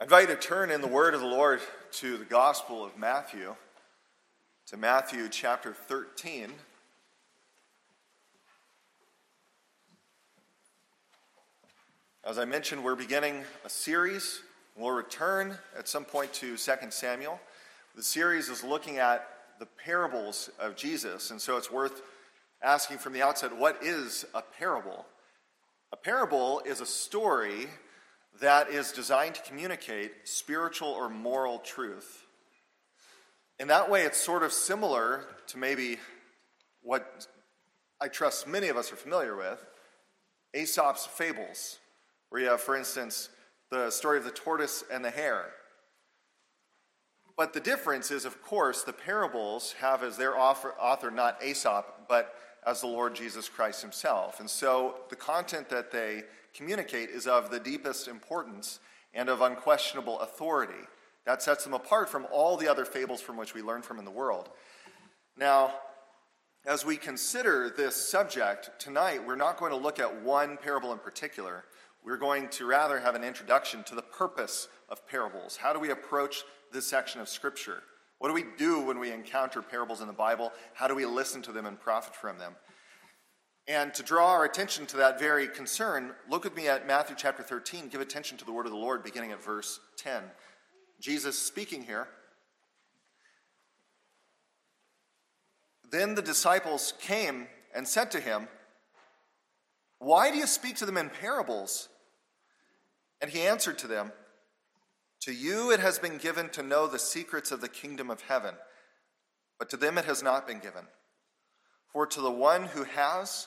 I invite you to turn in the word of the Lord to the Gospel of Matthew, to Matthew chapter 13. As I mentioned, we're beginning a series. We'll return at some point to 2 Samuel. The series is looking at the parables of Jesus, and so it's worth asking from the outset what is a parable? A parable is a story that is designed to communicate spiritual or moral truth. In that way, it's sort of similar to maybe what I trust many of us are familiar with Aesop's fables, where you have, for instance, the story of the tortoise and the hare. But the difference is, of course, the parables have as their author not Aesop, but as the Lord Jesus Christ himself. And so the content that they communicate is of the deepest importance and of unquestionable authority. That sets them apart from all the other fables from which we learn from in the world. Now, as we consider this subject tonight, we're not going to look at one parable in particular. We're going to rather have an introduction to the purpose of parables. How do we approach this section of Scripture? What do we do when we encounter parables in the Bible? How do we listen to them and profit from them? And to draw our attention to that very concern, look with me at Matthew chapter 13. Give attention to the word of the Lord beginning at verse 10. Jesus speaking here. Then the disciples came and said to him, Why do you speak to them in parables? And he answered to them, To you it has been given to know the secrets of the kingdom of heaven, but to them it has not been given. For to the one who has,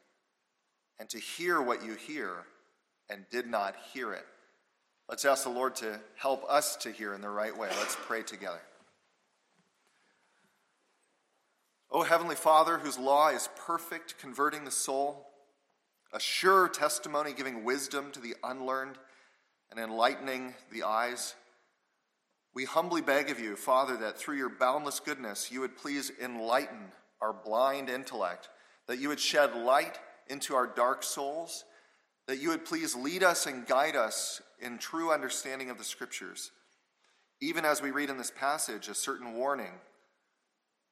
and to hear what you hear and did not hear it. Let's ask the Lord to help us to hear in the right way. Let's pray together. O Heavenly Father, whose law is perfect, converting the soul, a sure testimony giving wisdom to the unlearned and enlightening the eyes, we humbly beg of you, Father, that through your boundless goodness you would please enlighten our blind intellect, that you would shed light into our dark souls, that you would please lead us and guide us in true understanding of the Scriptures. Even as we read in this passage a certain warning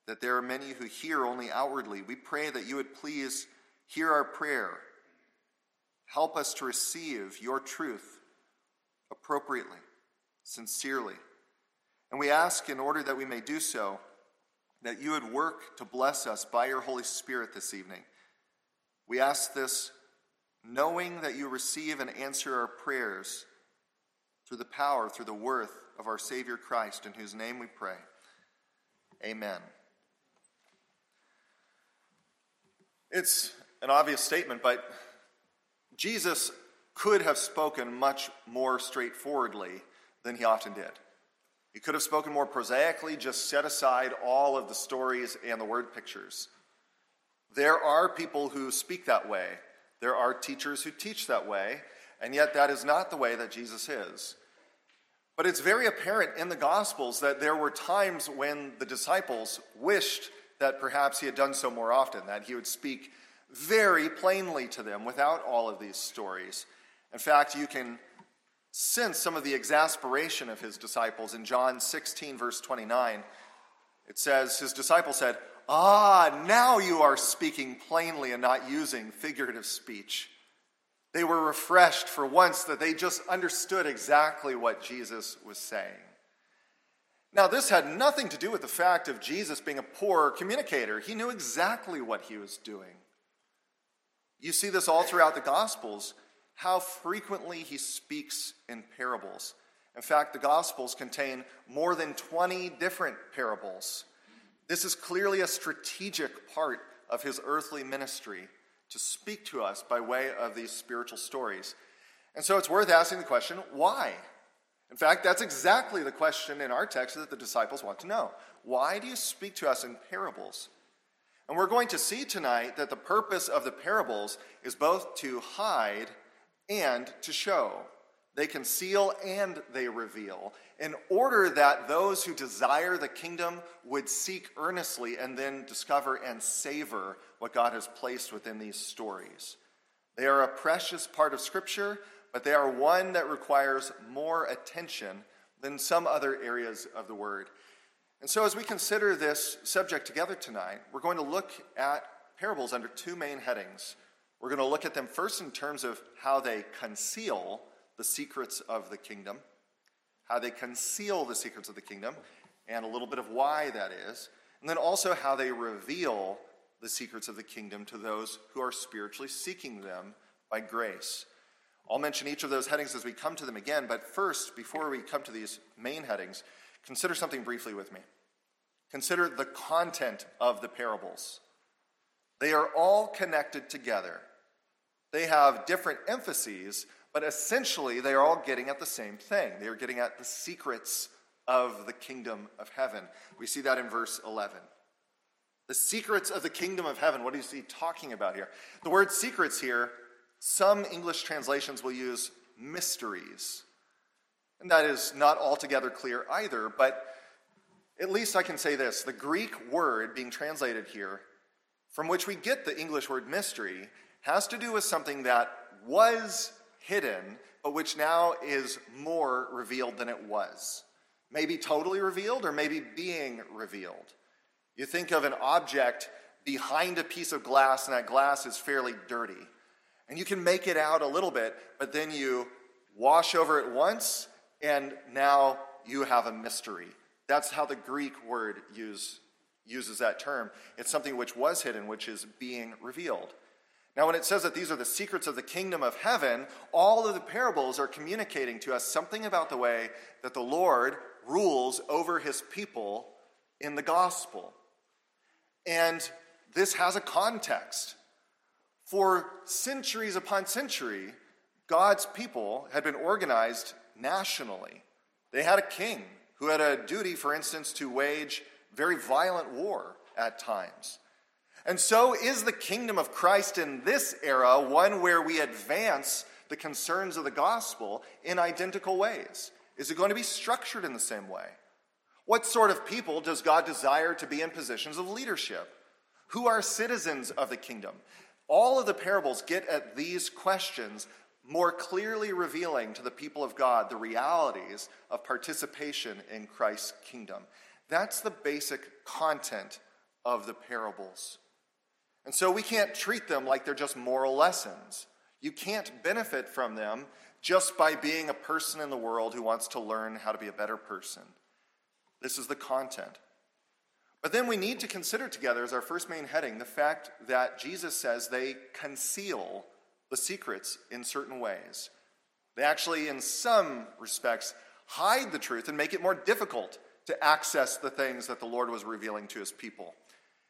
that there are many who hear only outwardly, we pray that you would please hear our prayer. Help us to receive your truth appropriately, sincerely. And we ask, in order that we may do so, that you would work to bless us by your Holy Spirit this evening we ask this knowing that you receive and answer our prayers through the power, through the worth of our Savior Christ, in whose name we pray. Amen. It's an obvious statement, but Jesus could have spoken much more straightforwardly than he often did. He could have spoken more prosaically, just set aside all of the stories and the word pictures. There are people who speak that way. There are teachers who teach that way, and yet that is not the way that Jesus is. But it's very apparent in the Gospels that there were times when the disciples wished that perhaps he had done so more often, that he would speak very plainly to them without all of these stories. In fact, you can sense some of the exasperation of his disciples in John 16, verse 29. It says, His disciples said, Ah, now you are speaking plainly and not using figurative speech. They were refreshed for once that they just understood exactly what Jesus was saying. Now, this had nothing to do with the fact of Jesus being a poor communicator. He knew exactly what he was doing. You see this all throughout the Gospels, how frequently he speaks in parables. In fact, the Gospels contain more than 20 different parables. This is clearly a strategic part of his earthly ministry to speak to us by way of these spiritual stories. And so it's worth asking the question why? In fact, that's exactly the question in our text that the disciples want to know. Why do you speak to us in parables? And we're going to see tonight that the purpose of the parables is both to hide and to show. They conceal and they reveal, in order that those who desire the kingdom would seek earnestly and then discover and savor what God has placed within these stories. They are a precious part of Scripture, but they are one that requires more attention than some other areas of the Word. And so, as we consider this subject together tonight, we're going to look at parables under two main headings. We're going to look at them first in terms of how they conceal the secrets of the kingdom, how they conceal the secrets of the kingdom, and a little bit of why that is, and then also how they reveal the secrets of the kingdom to those who are spiritually seeking them by grace. I'll mention each of those headings as we come to them again, but first, before we come to these main headings, consider something briefly with me. Consider the content of the parables. They are all connected together. They have different emphases, but essentially they are all getting at the same thing. They are getting at the secrets of the kingdom of heaven. We see that in verse 11. The secrets of the kingdom of heaven. What is he talking about here? The word secrets here some English translations will use mysteries. And that is not altogether clear either, but at least I can say this the Greek word being translated here, from which we get the English word mystery, has to do with something that was hidden, but which now is more revealed than it was. Maybe totally revealed, or maybe being revealed. You think of an object behind a piece of glass, and that glass is fairly dirty. And you can make it out a little bit, but then you wash over it once, and now you have a mystery. That's how the Greek word use, uses that term. It's something which was hidden, which is being revealed. Now, when it says that these are the secrets of the kingdom of heaven, all of the parables are communicating to us something about the way that the Lord rules over his people in the gospel. And this has a context. For centuries upon century, God's people had been organized nationally. They had a king who had a duty, for instance, to wage very violent war at times. And so is the kingdom of Christ in this era one where we advance the concerns of the gospel in identical ways? Is it going to be structured in the same way? What sort of people does God desire to be in positions of leadership? Who are citizens of the kingdom? All of the parables get at these questions, more clearly revealing to the people of God the realities of participation in Christ's kingdom. That's the basic content of the parables. And so we can't treat them like they're just moral lessons. You can't benefit from them just by being a person in the world who wants to learn how to be a better person. This is the content. But then we need to consider together, as our first main heading, the fact that Jesus says they conceal the secrets in certain ways. They actually, in some respects, hide the truth and make it more difficult to access the things that the Lord was revealing to his people.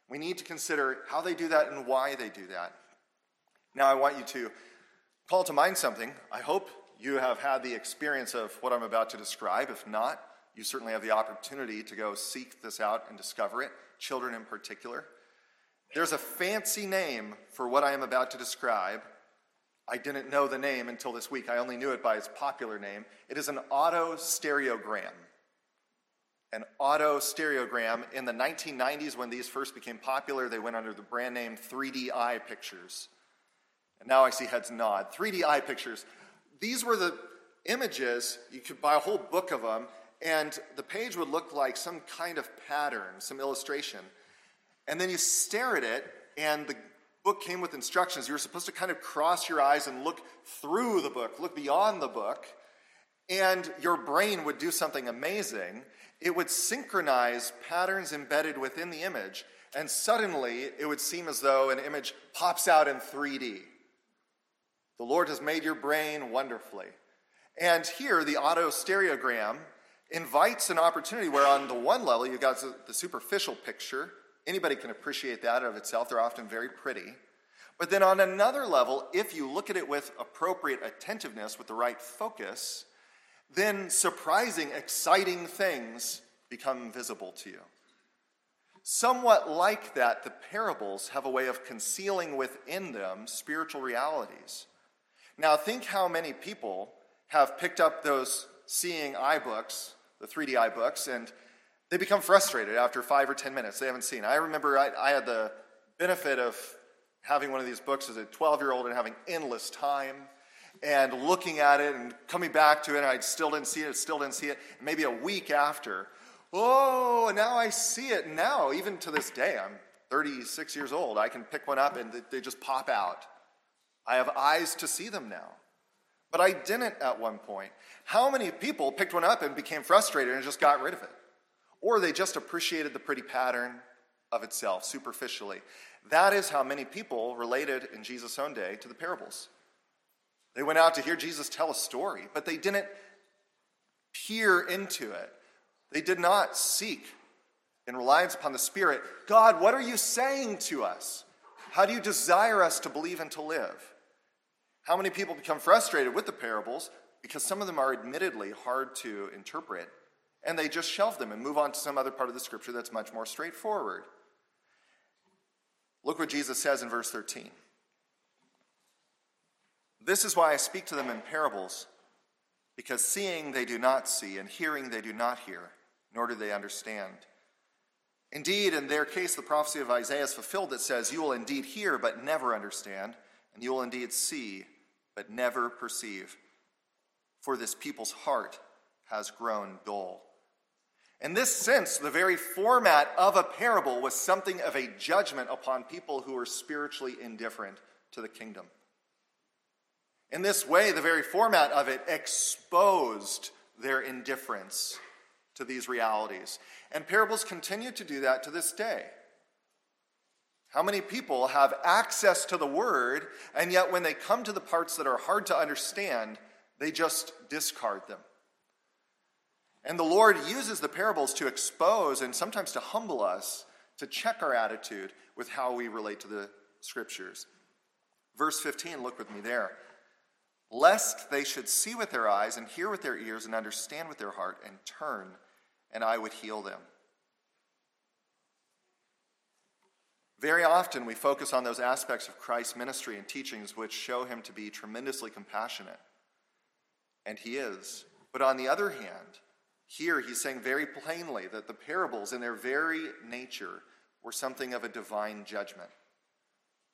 We need to consider how they do that and why they do that. Now, I want you to call to mind something. I hope you have had the experience of what I'm about to describe. If not, you certainly have the opportunity to go seek this out and discover it, children in particular. There's a fancy name for what I am about to describe. I didn't know the name until this week. I only knew it by its popular name. It is an autostereogram. An auto stereogram. In the 1990s, when these first became popular, they went under the brand name 3DI Pictures. And now I see heads nod. 3DI Pictures. These were the images, you could buy a whole book of them, and the page would look like some kind of pattern, some illustration. And then you stare at it, and the book came with instructions. You were supposed to kind of cross your eyes and look through the book, look beyond the book. and your brain would do something amazing. It would synchronize patterns embedded within the image, and suddenly it would seem as though an image pops out in 3D. The Lord has made your brain wonderfully. And here, the auto stereogram invites an opportunity where, on the one level, you've got the superficial picture. Anybody can appreciate that of itself, they're often very pretty. But then, on another level, if you look at it with appropriate attentiveness, with the right focus, then surprising, exciting things become visible to you. Somewhat like that, the parables have a way of concealing within them spiritual realities. Now, think how many people have picked up those seeing eye books, the 3D eye books, and they become frustrated after five or 10 minutes. They haven't seen. I remember I, I had the benefit of having one of these books as a 12 year old and having endless time and looking at it and coming back to it, and I still didn't see it, still didn't see it. Maybe a week after, oh, now I see it. Now, even to this day, I'm 36 years old. I can pick one up and they just pop out. I have eyes to see them now. But I didn't at one point. How many people picked one up and became frustrated and just got rid of it? Or they just appreciated the pretty pattern of itself superficially. That is how many people related in Jesus' own day to the parables. They went out to hear Jesus tell a story, but they didn't peer into it. They did not seek in reliance upon the Spirit God, what are you saying to us? How do you desire us to believe and to live? How many people become frustrated with the parables because some of them are admittedly hard to interpret, and they just shelve them and move on to some other part of the scripture that's much more straightforward? Look what Jesus says in verse 13. This is why I speak to them in parables, because seeing they do not see, and hearing they do not hear, nor do they understand. Indeed, in their case, the prophecy of Isaiah is fulfilled that says, You will indeed hear, but never understand, and you will indeed see, but never perceive. For this people's heart has grown dull. In this sense, the very format of a parable was something of a judgment upon people who were spiritually indifferent to the kingdom. In this way, the very format of it exposed their indifference to these realities. And parables continue to do that to this day. How many people have access to the word, and yet when they come to the parts that are hard to understand, they just discard them? And the Lord uses the parables to expose and sometimes to humble us, to check our attitude with how we relate to the scriptures. Verse 15, look with me there. Lest they should see with their eyes and hear with their ears and understand with their heart and turn, and I would heal them. Very often, we focus on those aspects of Christ's ministry and teachings which show him to be tremendously compassionate. And he is. But on the other hand, here he's saying very plainly that the parables, in their very nature, were something of a divine judgment.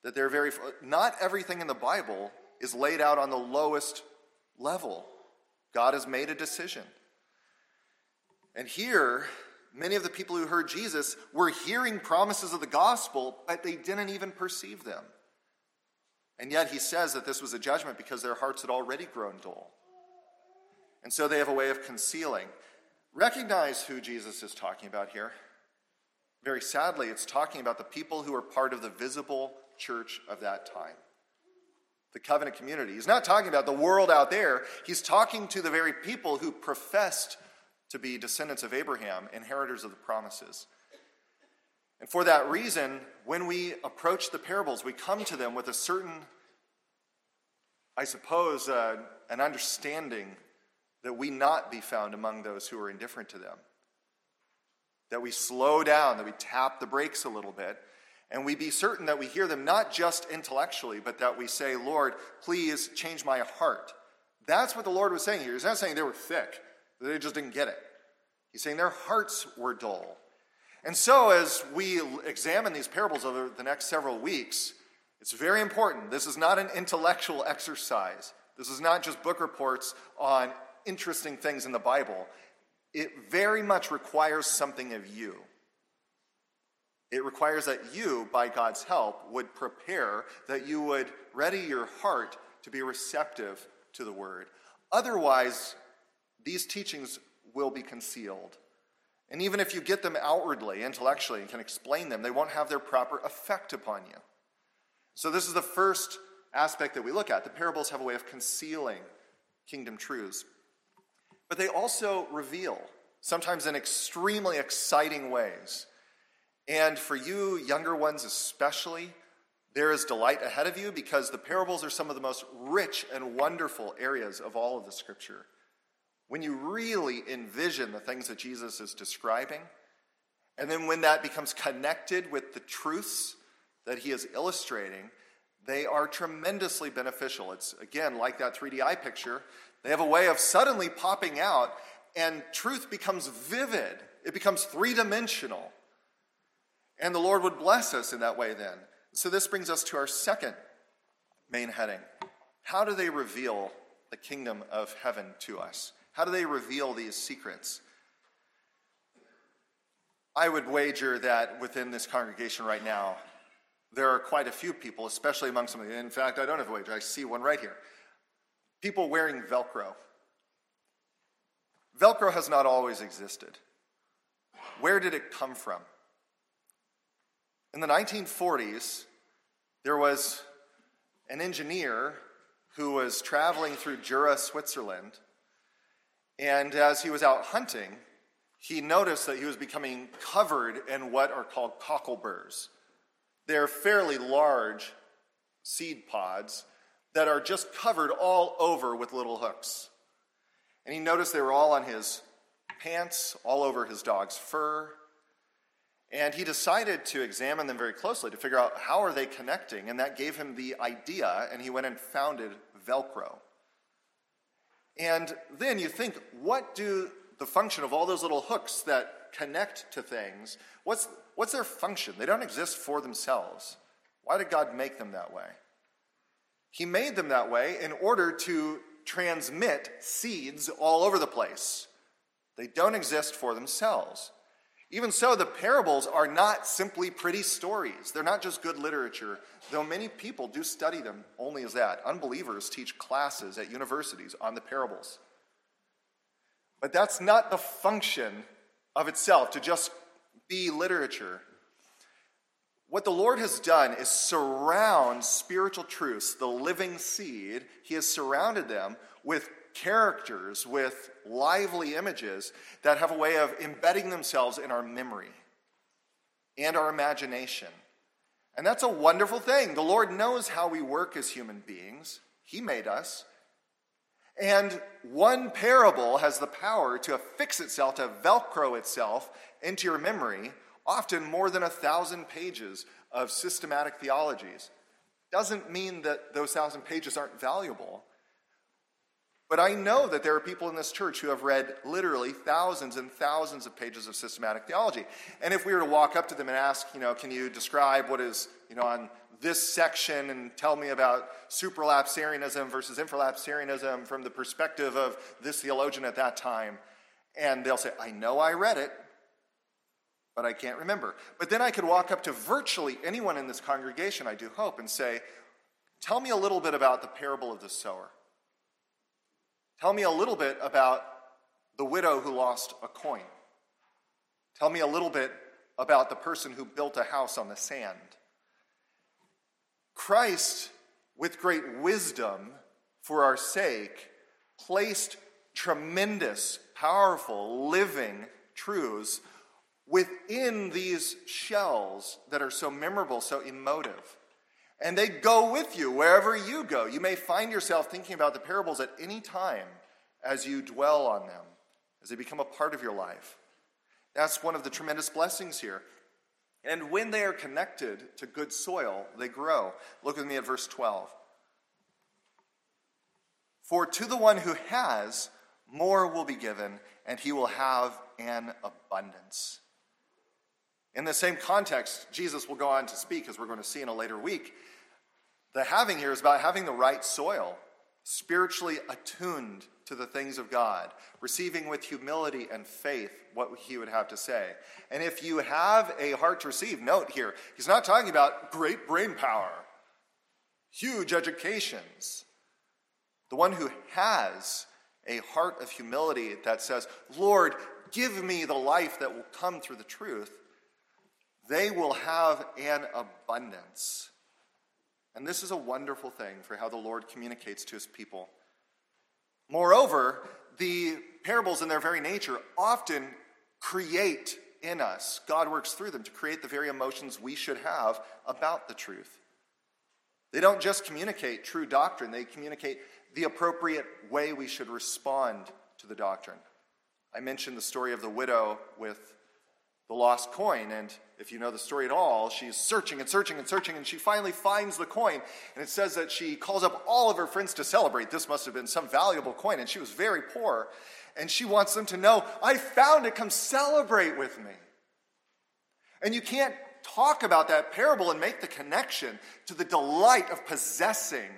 That they're very, not everything in the Bible is laid out on the lowest level. God has made a decision. And here, Many of the people who heard Jesus were hearing promises of the gospel, but they didn't even perceive them. And yet he says that this was a judgment because their hearts had already grown dull. And so they have a way of concealing. Recognize who Jesus is talking about here. Very sadly, it's talking about the people who are part of the visible church of that time, the covenant community. He's not talking about the world out there, he's talking to the very people who professed to be descendants of Abraham, inheritors of the promises. And for that reason, when we approach the parables, we come to them with a certain, I suppose, uh, an understanding that we not be found among those who are indifferent to them. That we slow down, that we tap the brakes a little bit, and we be certain that we hear them not just intellectually, but that we say, Lord, please change my heart. That's what the Lord was saying here. He's not saying they were thick. They just didn't get it. He's saying their hearts were dull. And so, as we examine these parables over the next several weeks, it's very important. This is not an intellectual exercise. This is not just book reports on interesting things in the Bible. It very much requires something of you. It requires that you, by God's help, would prepare, that you would ready your heart to be receptive to the word. Otherwise, these teachings will be concealed. And even if you get them outwardly, intellectually, and can explain them, they won't have their proper effect upon you. So, this is the first aspect that we look at. The parables have a way of concealing kingdom truths. But they also reveal, sometimes in extremely exciting ways. And for you, younger ones especially, there is delight ahead of you because the parables are some of the most rich and wonderful areas of all of the scripture. When you really envision the things that Jesus is describing, and then when that becomes connected with the truths that he is illustrating, they are tremendously beneficial. It's, again, like that 3D eye picture. They have a way of suddenly popping out, and truth becomes vivid, it becomes three dimensional. And the Lord would bless us in that way then. So, this brings us to our second main heading How do they reveal the kingdom of heaven to us? How do they reveal these secrets? I would wager that within this congregation right now, there are quite a few people, especially among some of you. In fact, I don't have a wager, I see one right here. People wearing Velcro. Velcro has not always existed. Where did it come from? In the 1940s, there was an engineer who was traveling through Jura, Switzerland, and as he was out hunting, he noticed that he was becoming covered in what are called cockleburs. They're fairly large seed pods that are just covered all over with little hooks. And he noticed they were all on his pants, all over his dog's fur, and he decided to examine them very closely to figure out how are they connecting, and that gave him the idea, and he went and founded Velcro. And then you think, what do the function of all those little hooks that connect to things, what's, what's their function? They don't exist for themselves. Why did God make them that way? He made them that way in order to transmit seeds all over the place. They don't exist for themselves. Even so, the parables are not simply pretty stories. They're not just good literature, though many people do study them only as that. Unbelievers teach classes at universities on the parables. But that's not the function of itself, to just be literature. What the Lord has done is surround spiritual truths, the living seed, He has surrounded them with characters with lively images that have a way of embedding themselves in our memory and our imagination. And that's a wonderful thing. The Lord knows how we work as human beings, He made us. And one parable has the power to affix itself, to velcro itself into your memory, often more than a thousand pages of systematic theologies. Doesn't mean that those thousand pages aren't valuable. But I know that there are people in this church who have read literally thousands and thousands of pages of systematic theology. And if we were to walk up to them and ask, you know, can you describe what is, you know, on this section and tell me about supralapsarianism versus infralapsarianism from the perspective of this theologian at that time, and they'll say, I know I read it, but I can't remember. But then I could walk up to virtually anyone in this congregation, I do hope, and say, Tell me a little bit about the parable of the sower. Tell me a little bit about the widow who lost a coin. Tell me a little bit about the person who built a house on the sand. Christ, with great wisdom for our sake, placed tremendous, powerful, living truths within these shells that are so memorable, so emotive. And they go with you wherever you go. You may find yourself thinking about the parables at any time as you dwell on them, as they become a part of your life. That's one of the tremendous blessings here. And when they are connected to good soil, they grow. Look with me at verse 12. For to the one who has, more will be given, and he will have an abundance. In the same context, Jesus will go on to speak, as we're going to see in a later week. The having here is about having the right soil, spiritually attuned to the things of God, receiving with humility and faith what he would have to say. And if you have a heart to receive, note here, he's not talking about great brain power, huge educations. The one who has a heart of humility that says, Lord, give me the life that will come through the truth, they will have an abundance. And this is a wonderful thing for how the Lord communicates to his people. Moreover, the parables in their very nature often create in us, God works through them to create the very emotions we should have about the truth. They don't just communicate true doctrine, they communicate the appropriate way we should respond to the doctrine. I mentioned the story of the widow with the lost coin. And if you know the story at all, she's searching and searching and searching, and she finally finds the coin. And it says that she calls up all of her friends to celebrate. This must have been some valuable coin, and she was very poor. And she wants them to know, I found it, come celebrate with me. And you can't talk about that parable and make the connection to the delight of possessing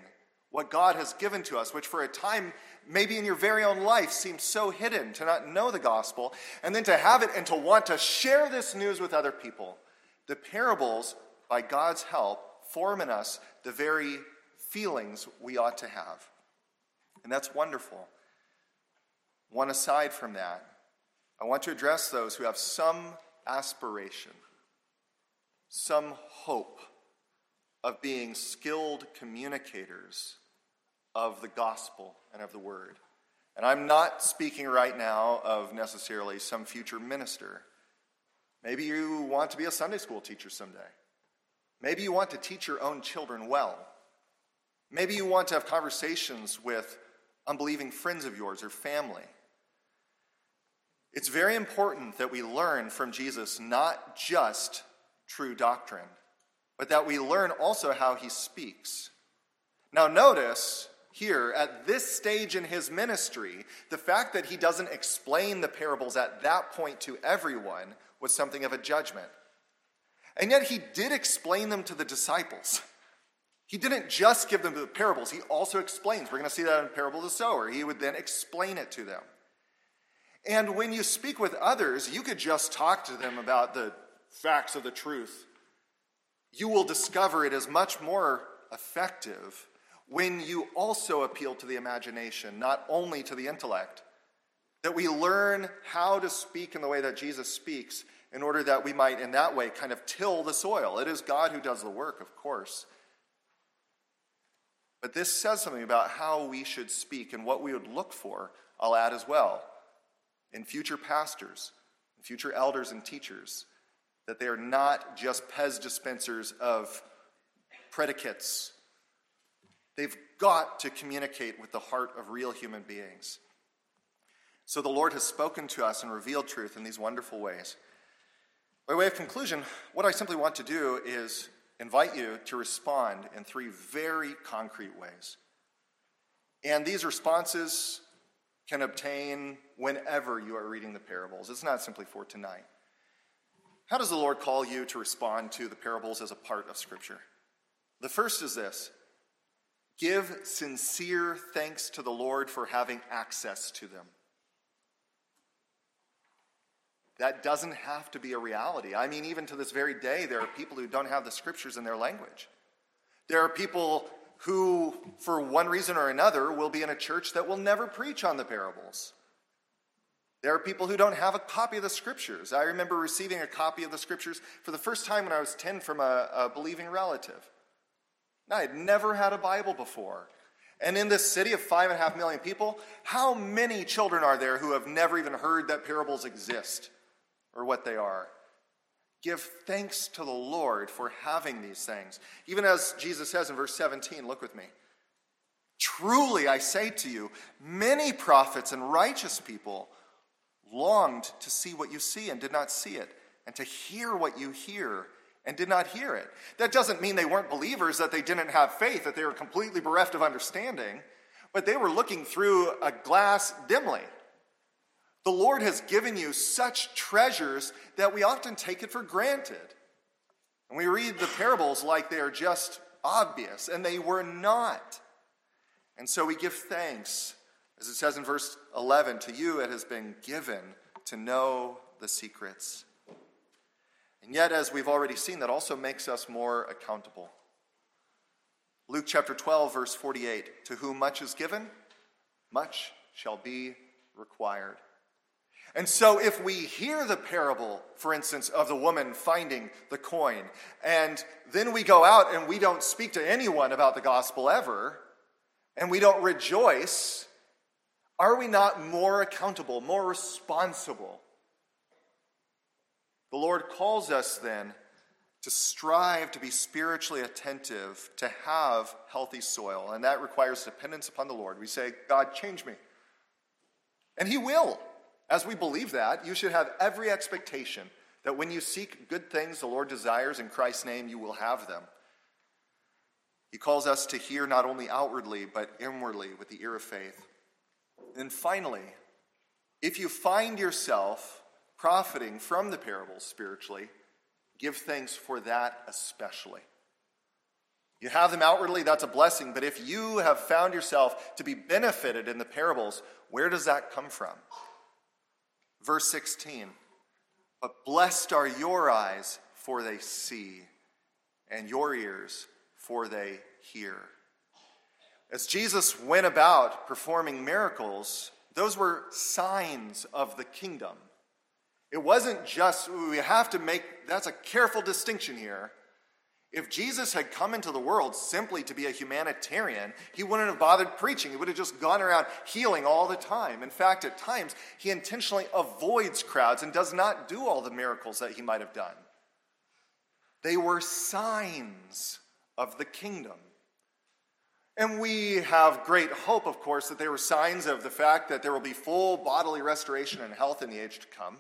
what God has given to us, which for a time maybe in your very own life seems so hidden to not know the gospel, and then to have it and to want to share this news with other people. The parables, by God's help, form in us the very feelings we ought to have. And that's wonderful. One aside from that, I want to address those who have some aspiration, some hope of being skilled communicators of the gospel and of the word. And I'm not speaking right now of necessarily some future minister. Maybe you want to be a Sunday school teacher someday. Maybe you want to teach your own children well. Maybe you want to have conversations with unbelieving friends of yours or family. It's very important that we learn from Jesus not just true doctrine, but that we learn also how he speaks. Now, notice here at this stage in his ministry, the fact that he doesn't explain the parables at that point to everyone was something of a judgment. And yet he did explain them to the disciples. He didn't just give them the parables, he also explains. We're going to see that in Parable of the Sower. He would then explain it to them. And when you speak with others, you could just talk to them about the facts of the truth. You will discover it is much more effective when you also appeal to the imagination, not only to the intellect. That we learn how to speak in the way that Jesus speaks in order that we might, in that way, kind of till the soil. It is God who does the work, of course. But this says something about how we should speak and what we would look for, I'll add as well, in future pastors, in future elders and teachers, that they are not just Pez dispensers of predicates They've got to communicate with the heart of real human beings. So the Lord has spoken to us and revealed truth in these wonderful ways. By way of conclusion, what I simply want to do is invite you to respond in three very concrete ways. And these responses can obtain whenever you are reading the parables. It's not simply for tonight. How does the Lord call you to respond to the parables as a part of Scripture? The first is this Give sincere thanks to the Lord for having access to them. That doesn't have to be a reality. I mean, even to this very day, there are people who don't have the scriptures in their language. There are people who, for one reason or another, will be in a church that will never preach on the parables. There are people who don't have a copy of the scriptures. I remember receiving a copy of the scriptures for the first time when I was 10 from a, a believing relative. I had never had a Bible before. And in this city of five and a half million people, how many children are there who have never even heard that parables exist or what they are? Give thanks to the Lord for having these things. Even as Jesus says in verse 17, look with me. Truly, I say to you, many prophets and righteous people longed to see what you see and did not see it, and to hear what you hear and did not hear it. That doesn't mean they weren't believers, that they didn't have faith, that they were completely bereft of understanding, but they were looking through a glass dimly. The Lord has given you such treasures that we often take it for granted. And we read the parables like they are just obvious, and they were not. And so we give thanks, as it says in verse 11 to you it has been given to know the secrets. And yet, as we've already seen, that also makes us more accountable. Luke chapter 12, verse 48 To whom much is given, much shall be required. And so, if we hear the parable, for instance, of the woman finding the coin, and then we go out and we don't speak to anyone about the gospel ever, and we don't rejoice, are we not more accountable, more responsible? The Lord calls us then to strive to be spiritually attentive, to have healthy soil, and that requires dependence upon the Lord. We say, God, change me. And He will. As we believe that, you should have every expectation that when you seek good things the Lord desires in Christ's name, you will have them. He calls us to hear not only outwardly, but inwardly with the ear of faith. And finally, if you find yourself profiting from the parables spiritually, give thanks for that especially. You have them outwardly, that's a blessing, but if you have found yourself to be benefited in the parables, where does that come from? Verse 16 But blessed are your eyes, for they see, and your ears, for they hear. As Jesus went about performing miracles, those were signs of the kingdom. It wasn't just, we have to make, that's a careful distinction here. If Jesus had come into the world simply to be a humanitarian, he wouldn't have bothered preaching. He would have just gone around healing all the time. In fact, at times, he intentionally avoids crowds and does not do all the miracles that he might have done. They were signs of the kingdom. And we have great hope, of course, that they were signs of the fact that there will be full bodily restoration and health in the age to come.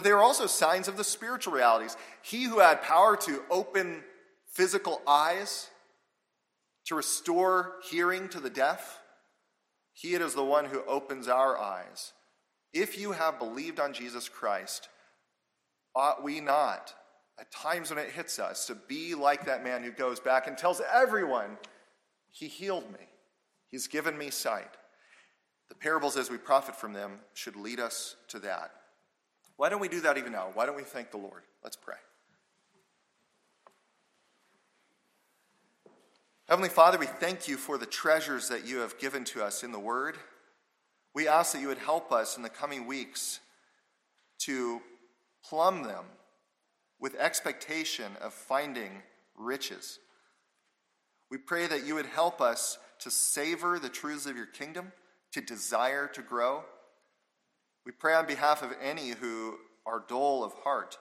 But they were also signs of the spiritual realities. He who had power to open physical eyes, to restore hearing to the deaf, he it is the one who opens our eyes. If you have believed on Jesus Christ, ought we not, at times when it hits us, to be like that man who goes back and tells everyone, He healed me, He's given me sight? The parables, as we profit from them, should lead us to that. Why don't we do that even now? Why don't we thank the Lord? Let's pray. Heavenly Father, we thank you for the treasures that you have given to us in the Word. We ask that you would help us in the coming weeks to plumb them with expectation of finding riches. We pray that you would help us to savor the truths of your kingdom, to desire to grow we pray on behalf of any who are dull of heart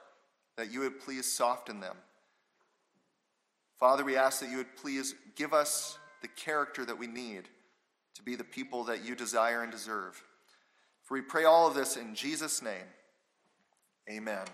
that you would please soften them. Father, we ask that you would please give us the character that we need to be the people that you desire and deserve. For we pray all of this in Jesus' name. Amen.